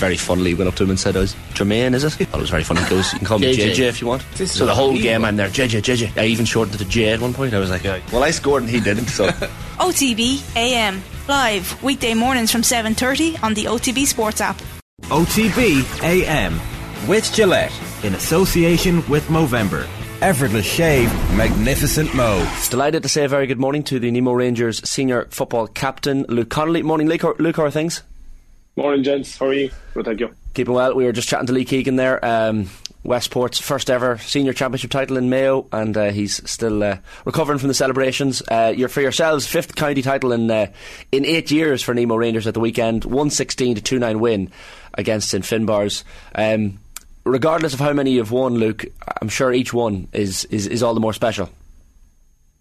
very funnily went up to him and said, oh, "I was Jermaine, is it?" I thought it was very funny. He goes, "You can call me JJ. JJ if you want." This so the whole unbelievable. game, I'm there, JJ, JJ. I even shortened it to J at one point. I was like, "Well, I scored and he didn't." So OTB AM live weekday mornings from 7:30 on the OTB Sports app. OTB AM with Gillette in association with Movember. Effortless shave, magnificent mo. delighted to say a very good morning to the Nemo Rangers senior football captain Luke Connolly. Morning, Luke. How- Luke, how are things? Morning, gents. How are you? Good, thank you. Keeping well. We were just chatting to Lee Keegan there. Um, Westport's first ever senior championship title in Mayo, and uh, he's still uh, recovering from the celebrations. Uh, you're for yourselves fifth county title in uh, in eight years for Nemo Rangers at the weekend. One sixteen to two nine win against St Finbarr's. Um, regardless of how many you've won, Luke, I'm sure each one is is, is all the more special.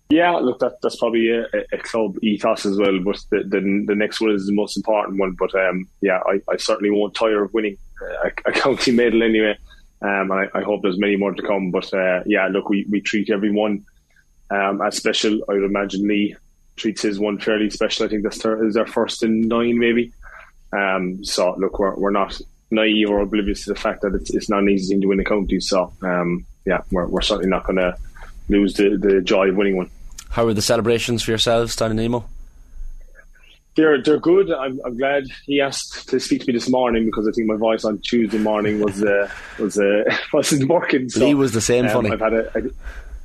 Yeah, look, that, that's probably a, a club ethos as well. But the, the the next one is the most important one. But um, yeah, I, I certainly won't tire of winning a, a county medal anyway. Um, and I, I hope there's many more to come. But uh, yeah, look, we, we treat everyone um, as special. I would imagine Lee treats his one fairly special. I think that's is their first in nine, maybe. Um, so look, we're, we're not naive or oblivious to the fact that it's, it's not an easy thing to win a county. So um, yeah, we're, we're certainly not going to lose the, the joy of winning one. How were the celebrations for yourselves down in Nemo? They're they're good. I'm, I'm glad he asked to speak to me this morning because I think my voice on Tuesday morning was uh, was uh, wasn't working. So, Lee was the same um, funny. I've had a, a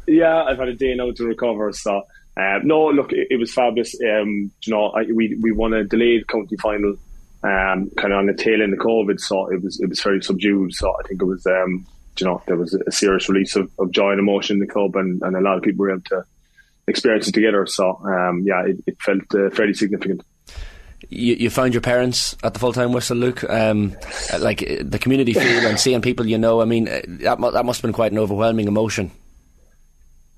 yeah, I've had a day now to recover. So um, no, look, it, it was fabulous. Um, you know, I, we we won a delayed county final, um, kind of on the tail end of COVID. So it was it was very subdued. So I think it was um, you know there was a serious release of, of joy and emotion in the club, and, and a lot of people were able to experience it together. So um, yeah, it, it felt uh, fairly significant. you, you found your parents at the full time whistle, Luke. Um, like uh, the community feel and seeing people you know. I mean, uh, that that must have been quite an overwhelming emotion.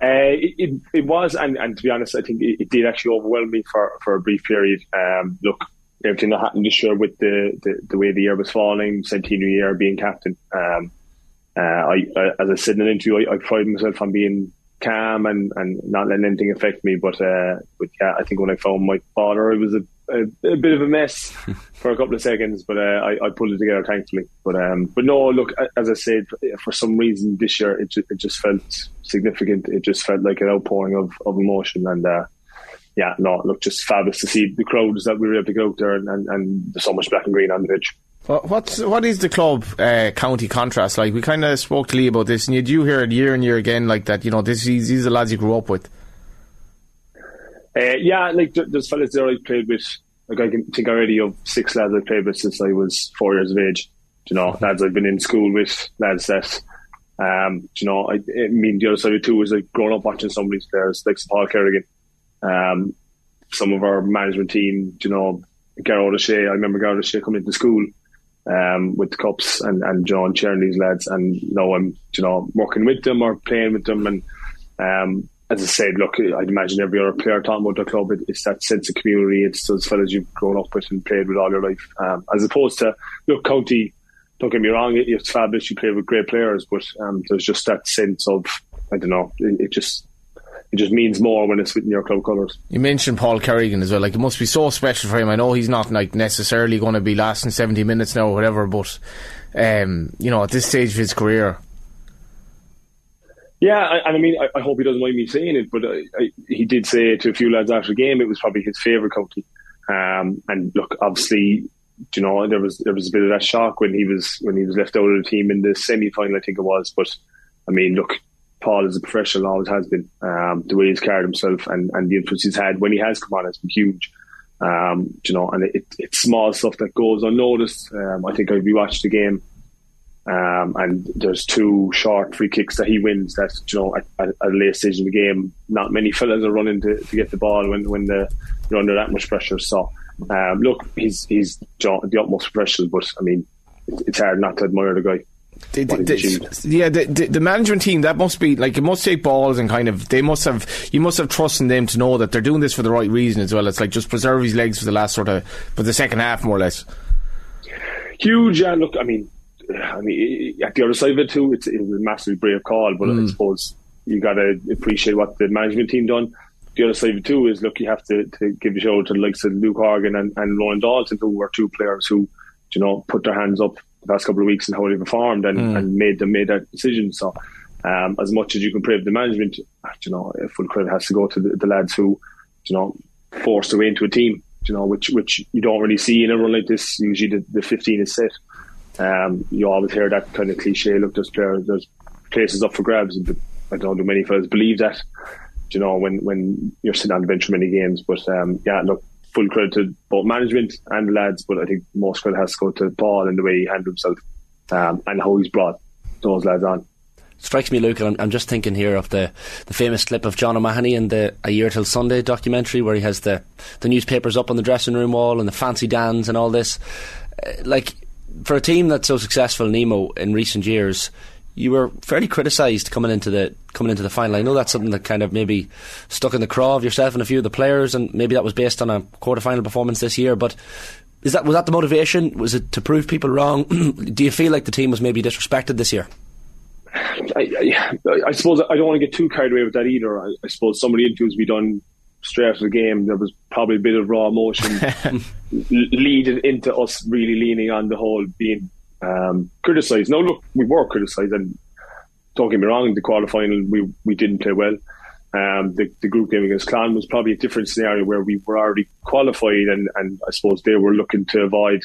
Uh, it, it, it was, and, and to be honest, I think it, it did actually overwhelm me for, for a brief period. Um, look, everything that happened this year with the, the, the way the year was falling, centenary year being captain. Um, uh, I, I, as I said in an interview, I, I pride myself on being calm and, and not letting anything affect me. But, uh, but yeah, I think when I found my father, it was a, a, a bit of a mess for a couple of seconds, but uh, I, I pulled it together thankfully. But um, but no, look, as I said, for some reason this year it, ju- it just felt significant. It just felt like an outpouring of, of emotion, and uh, yeah, no, look, just fabulous to see the crowds that we were able to go out there, and, and, and there's so much black and green on the pitch. What, what's what is the club uh, county contrast like? We kind of spoke to Lee about this, and you do hear it year and year again, like that. You know, this these these are the lads you grew up with. Uh, yeah, like there, there's fellas there I played with. Like I can think already of six lads I played with since I was four years of age. You know, lads I've been in school with, lads that, um, you know, I, I mean the other side of it too is like growing up watching some of these players like Paul Kerrigan, um, some of our management team. You know, Garrett O'Shea. I remember Garrett O'Shea coming into school. Um, with the cups and and John cheering these lads, and now I'm you know working with them or playing with them, and um, as I said, look, I'd imagine every other player talking about the club, it, it's that sense of community. It's those fellas you've grown up with and played with all your life. Um, as opposed to, look, county, don't get me wrong, it, it's fabulous. You play with great players, but um, there's just that sense of, I don't know, it, it just it just means more when it's within your club colours. You mentioned Paul Kerrigan as well. Like it must be so special for him. I know he's not like necessarily going to be lasting seventy minutes now or whatever, but um, you know, at this stage of his career, Yeah, I- and I mean, I, I hope he doesn't mind me saying it, but I, I, he did say to a few lads after the game it was probably his favourite county. Um, and look, obviously, you know, there was there was a bit of that shock when he was when he was left out of the team in the semi final, I think it was. But I mean, look, Paul is a professional, always has been. Um, the way he's carried himself and, and the influence he's had when he has come on has been huge. Um, you know, and it, it's small stuff that goes unnoticed. Um, I think I rewatched the game. Um, and there's two short free kicks that he wins that, you know, at, at a late stage in the game, not many fellas are running to, to get the ball when, when the, you're under that much pressure. So, um, look, he's, he's you know, the utmost professional, but I mean, it, it's hard not to admire the guy. The, the, the- yeah, the, the, the management team that must be like it must take balls and kind of they must have you must have trust in them to know that they're doing this for the right reason as well. It's like just preserve his legs for the last sort of for the second half more or less. huge. And look, I mean, I mean, at the other side of it too, it's, it was a massively brave call. But I mm. suppose you got to appreciate what the management team done. The other side of it too is look, you have to, to give a shout out to the likes of Luke Horgan and, and Lauren Dalton, who were two players who you know, put their hands up the past couple of weeks and how they performed and, mm. and made them made that decision. So, um, as much as you can praise the management, you know, full credit has to go to the, the lads who, you know, forced their way into a team. You know, which which you don't really see in a run like this. Usually, the, the fifteen is set. Um, you always hear that kind of cliche. Look, there's players, there's places up for grabs, but I don't know many fellas believe that. You know, when when you're sitting on the bench for many games, but um, yeah, look, full credit to both management and the lads, but I think most credit has to go to Paul and the way he handled himself um, and how he's brought those lads on. Strikes me, Luke, I'm, I'm just thinking here of the, the famous clip of John O'Mahony in the A Year Till Sunday documentary where he has the, the newspapers up on the dressing room wall and the fancy dans and all this. Uh, like, for a team that's so successful, Nemo, in recent years, you were fairly criticised coming into the coming into the final. I know that's something that kind of maybe stuck in the craw of yourself and a few of the players, and maybe that was based on a quarter final performance this year. But is that was that the motivation? Was it to prove people wrong? Do you feel like the team was maybe disrespected this year? I, I, I, suppose I don't want to get too carried away with that either. I, I suppose some of the interviews we done straight after the game, there was probably a bit of raw emotion leading into us really leaning on the whole being um, criticised. No, look, we were criticised, and don't get me wrong, the quarterfinal we we didn't play well. Um, the, the group game against Clan was probably a different scenario where we were already qualified, and, and I suppose they were looking to avoid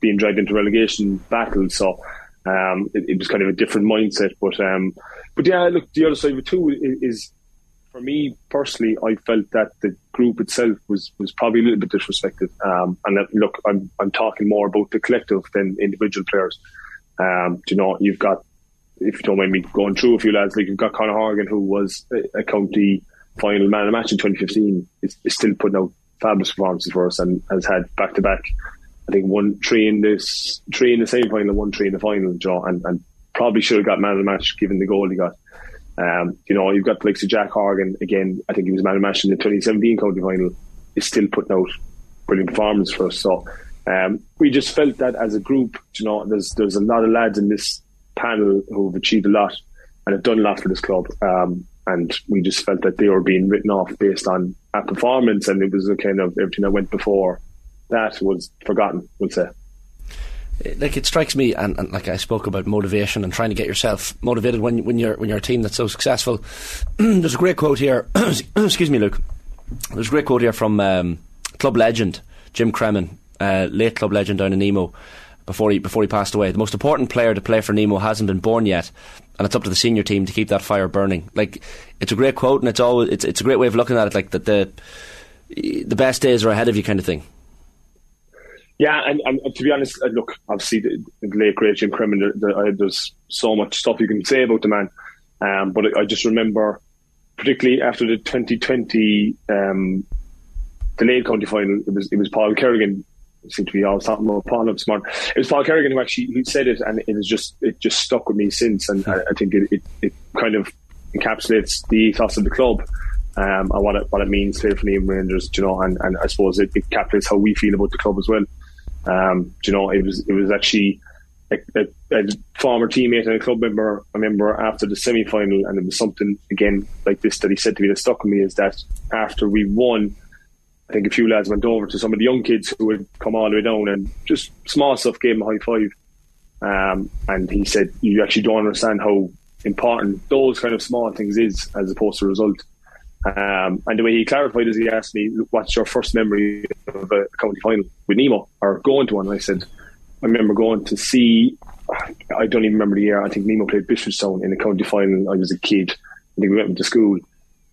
being dragged into relegation battles. So um, it, it, was kind of a different mindset. But um, but yeah, look, the other side of it too is for me personally, I felt that the group itself was, was probably a little bit disrespected. Um, and that, look, I'm I'm talking more about the collective than individual players. Um, you know, you've got if you don't mind me going through a few lads, like you've got Conor Horgan, who was a, a county final man of the match in 2015, is, is still putting out fabulous performances for us and has had back to back. I think one three in this three in the semi final, one three in the final, draw, and, and probably should have got man of the match given the goal he got. Um, you know, you've got like so Jack Horgan again. I think he was man of match in the 2017 county final. Is still putting out brilliant performance for us. So um, we just felt that as a group, you know, there's there's a lot of lads in this panel who've achieved a lot and have done a lot for this club. Um, and we just felt that they were being written off based on a performance, and it was a kind of everything that went before that was forgotten. We'll say like it strikes me, and, and, like I spoke about motivation and trying to get yourself motivated when when you're when you're a team that's so successful. There's a great quote here. excuse me, Luke. There's a great quote here from um, club legend Jim Cremin, uh, late club legend down in Nemo. Before he before he passed away, the most important player to play for Nemo hasn't been born yet, and it's up to the senior team to keep that fire burning. Like it's a great quote, and it's always it's it's a great way of looking at it. Like that the the best days are ahead of you, kind of thing. Yeah, and, and, to be honest, uh, look, obviously the, the late great Jim Cremin, the, the, uh, there's so much stuff you can say about the man, um, but I, I, just remember, particularly after the 2020 um, the county final, it was it was Paul Kerrigan. seemed to be always talking about Paul up smart. It was Paul Kerrigan who actually who said it, and it was just it just stuck with me since, and I, I think it, it, it kind of encapsulates the ethos of the club um, and what it, what it means for the Rangers, you know, and, and I suppose it, it captures how we feel about the club as well. Um, you know, it was it was actually a, a, a, former teammate and a club member. I remember after the semi final, and it was something again like this that he said to me that stuck with me is that after we won, I think a few lads went over to some of the young kids who had come all the way down and just small stuff gave him a high five. Um, and he said, "You actually don't understand how important those kind of small things is as opposed to result." Um, and the way he clarified is he asked me, "What's your first memory of a county final with Nemo or going to one?" And I said, "I remember going to see. I don't even remember the year. I think Nemo played Bishopstown in the county final. I was a kid. I think we went to school,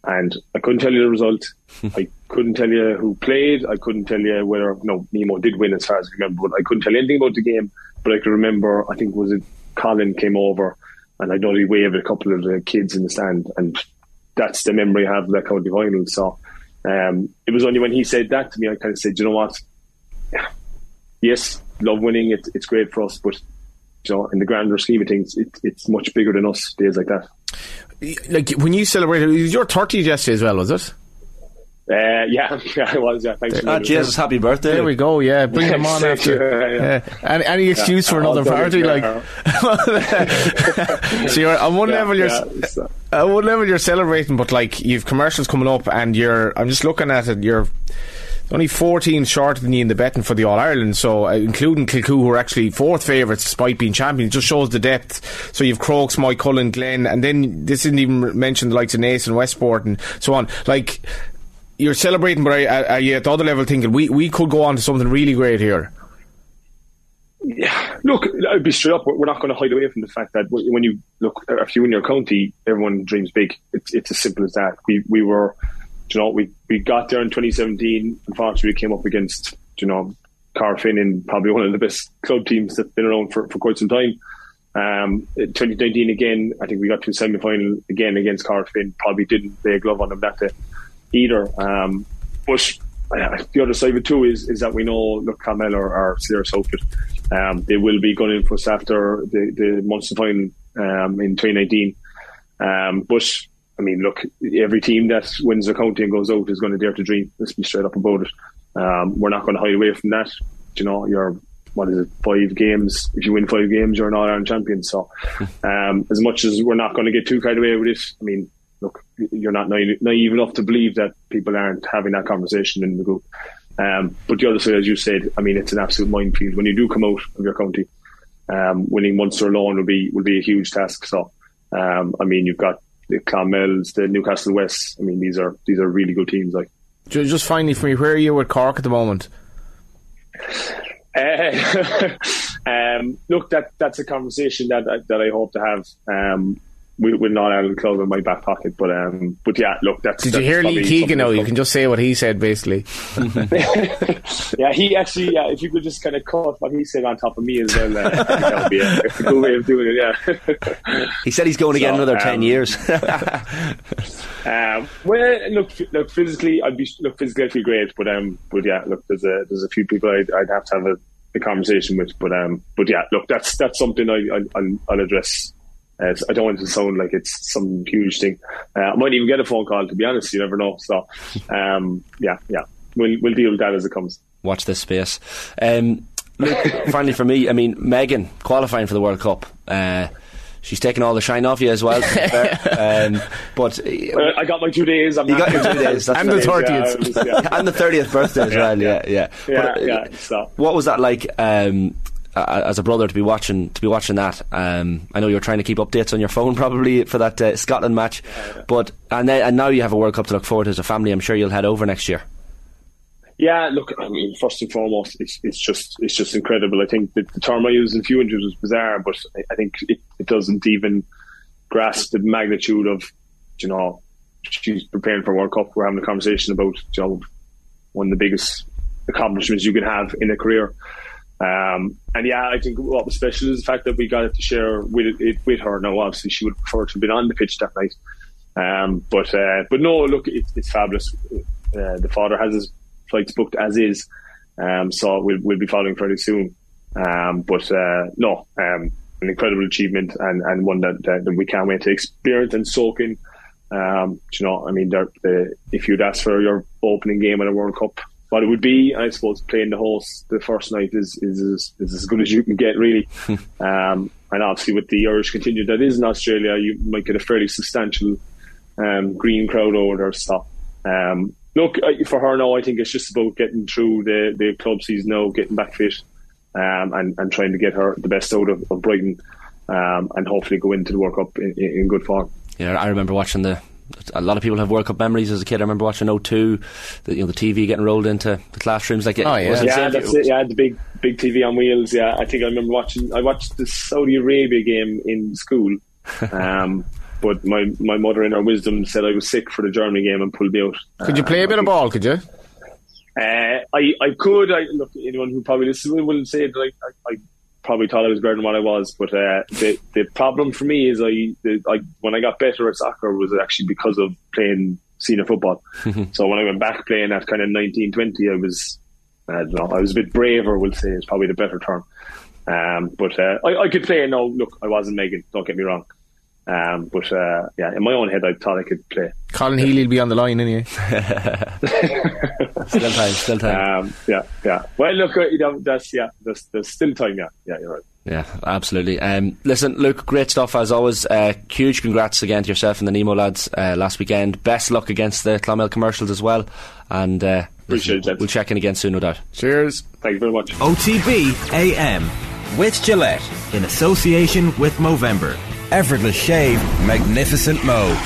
and I couldn't tell you the result. I couldn't tell you who played. I couldn't tell you whether no Nemo did win, as far as I remember. But I couldn't tell you anything about the game. But I can remember. I think was it Colin came over." And I know he waved a couple of the kids in the stand, and that's the memory I have of that county final. So um, it was only when he said that to me, I kind of said, you know what? Yes, love winning. It, it's great for us, but you know, in the grander scheme of things, it, it's much bigger than us days like that. Like when you celebrated, it was your 30th yesterday as well, was it? Uh, yeah, yeah, I was. Yeah, thanks. Ah, Jesus, happy birthday! There we go. Yeah, bring them on after. Yeah, yeah. Any, any excuse for another party, like. so you're on one level, you're at one level you're celebrating, but like you've commercials coming up, and you're. I'm just looking at it. You're only 14 shorter than you in the betting for the All Ireland, so uh, including Kilcoo, who are actually fourth favourites despite being champions, just shows the depth. So you've Crokes, Mike Cullen, Glen, and then this didn't even mention the likes of Naas and Westport and so on. Like, you're celebrating, but are, are you at the other level thinking we, we could go on to something really great here? Yeah, look, I'd be straight up. We're not going to hide away from the fact that when you look, if you in your county, everyone dreams big. It's it's as simple as that. We we were, you know, we we got there in 2017. Unfortunately, we came up against, you know, Corofin and probably one of the best club teams that's been around for, for quite some time. Um, 2019 again, I think we got to a semi final again against Corofin. Probably didn't lay a glove on them that day either. Um, but uh, the other side of it too is is that we know look are, are serious outfit. Um, they will be gunning for us after the the Munster final um, in 2019. Um, but I mean, look, every team that wins their county and goes out is going to dare to dream. Let's be straight up about it. Um, we're not going to hide away from that. You know, you're what is it, five games? If you win five games, you're an All Ireland champion. So, um, as much as we're not going to get too carried away with it, I mean, look, you're not naive, naive enough to believe that people aren't having that conversation in the group. Um, but the other side, as you said, I mean, it's an absolute minefield. When you do come out of your county, um, winning Munster alone will be will be a huge task. So, um, I mean, you've got the Clonmels, the Newcastle West. I mean, these are these are really good teams. Like, just finally for me, where are you with Cork at the moment? Uh, um, look, that that's a conversation that that I hope to have. Um, with, with not Ireland club in my back pocket. But um, but yeah, look, that's. Did that's you hear Lee Keegan? No, you can just say what he said, basically. yeah, he actually, yeah, if you could just kind of cut what he said on top of me as well, uh, that would be a, a good way of doing it. Yeah. He said he's going to get another um, 10 years. Um, well, look, look, physically, I'd be look physically, I'd feel great, but um, but yeah, look, there's a there's a few people I'd, I'd have to have a, a conversation with, but um, but yeah, look, that's that's something I, I I'll, I'll address. Uh, I don't want it to sound like it's some huge thing. Uh, I might even get a phone call. To be honest, you never know. So, um, yeah, yeah, we'll we'll deal with that as it comes. Watch this space. Um, look, finally for me, I mean, Megan qualifying for the World Cup. Uh, she's taken all the shine off you as well. to be fair. um, but uh, I got my two days. I'm you got your two days. That's And the 30th. Yeah, it yeah. and the 30th birthday as well. Yeah, yeah. Yeah, But, uh, yeah, so. What was that like? Um, uh, as a brother to be watching to be watching that, um, I know you're trying to keep updates on your phone probably for that uh, Scotland match, but and then, and now you have a World Cup to look forward to as a family. I'm sure you'll head over next year. Yeah, look, I mean, first and foremost, it's, it's just it's just incredible. I think the, the term I used in few interviews was bizarre, but I, I think it, it doesn't even grasp the magnitude of, you know, she's preparing for World Cup. We're having a conversation about, you know, one of the biggest accomplishments you can have in a career. Um, and yeah, I think what was special is the fact that we got it to share with it with her. Now, obviously, she would prefer to have been on the pitch that night. Um, but uh, but no, look, it, it's fabulous. Uh, the father has his flights booked as is, um, so we'll we'll be following fairly soon. Um, but uh, no, um, an incredible achievement and, and one that, that, that we can't wait to experience and soak in. Um, you know, I mean, if you'd ask for your opening game at a World Cup, what it would be, I suppose, playing the host the first night is is, is, is as good as you can get, really. um, and obviously, with the Irish contingent that is in Australia, you might get a fairly substantial um, green crowd over there. So, um, look, for her now, I think it's just about getting through the, the club season now, getting back fit, um, and, and trying to get her the best out of, of Brighton, um, and hopefully go into the World Cup in, in, in good form. Yeah, I remember watching the. A lot of people have World Cup memories as a kid. I remember watching 02, the, you know, the TV getting rolled into the classrooms. Like, it Oh, yeah. was it Yeah, that's it. Yeah, the big big TV on wheels. Yeah, I think I remember watching. I watched the Saudi Arabia game in school, um, but my my mother, in her wisdom, said I was sick for the Germany game and pulled me out. Could you play a bit of ball? Could you? Uh, I I could. I look anyone who probably listens will say that I, I, I probably thought I was better than what I was. But uh, the the problem for me is I, the, I when I got better at soccer was actually because of playing senior football. so when I went back playing at kind of 19, 20, I was I don't know I was a bit braver. We'll say is probably the better term. Um, but uh, I, I could play. No, look, I wasn't Megan. Don't get me wrong. Um, but uh, yeah, in my own head, I thought I could play. Colin Healy will be on the line anyway. Still time, still time. Um, yeah, yeah. Well, look, uh, you know, that's yeah, there's, there's still time. Yeah, yeah, you're right. Yeah, absolutely. Um, listen, Luke, great stuff as always. Uh, huge congrats again to yourself and the Nemo lads uh, last weekend. Best luck against the Clonmel commercials as well. And uh, Appreciate it. We'll check in again soon, no doubt. Cheers. Thank you very much. OTB AM with Gillette in association with Movember. Effortless shave, magnificent mo.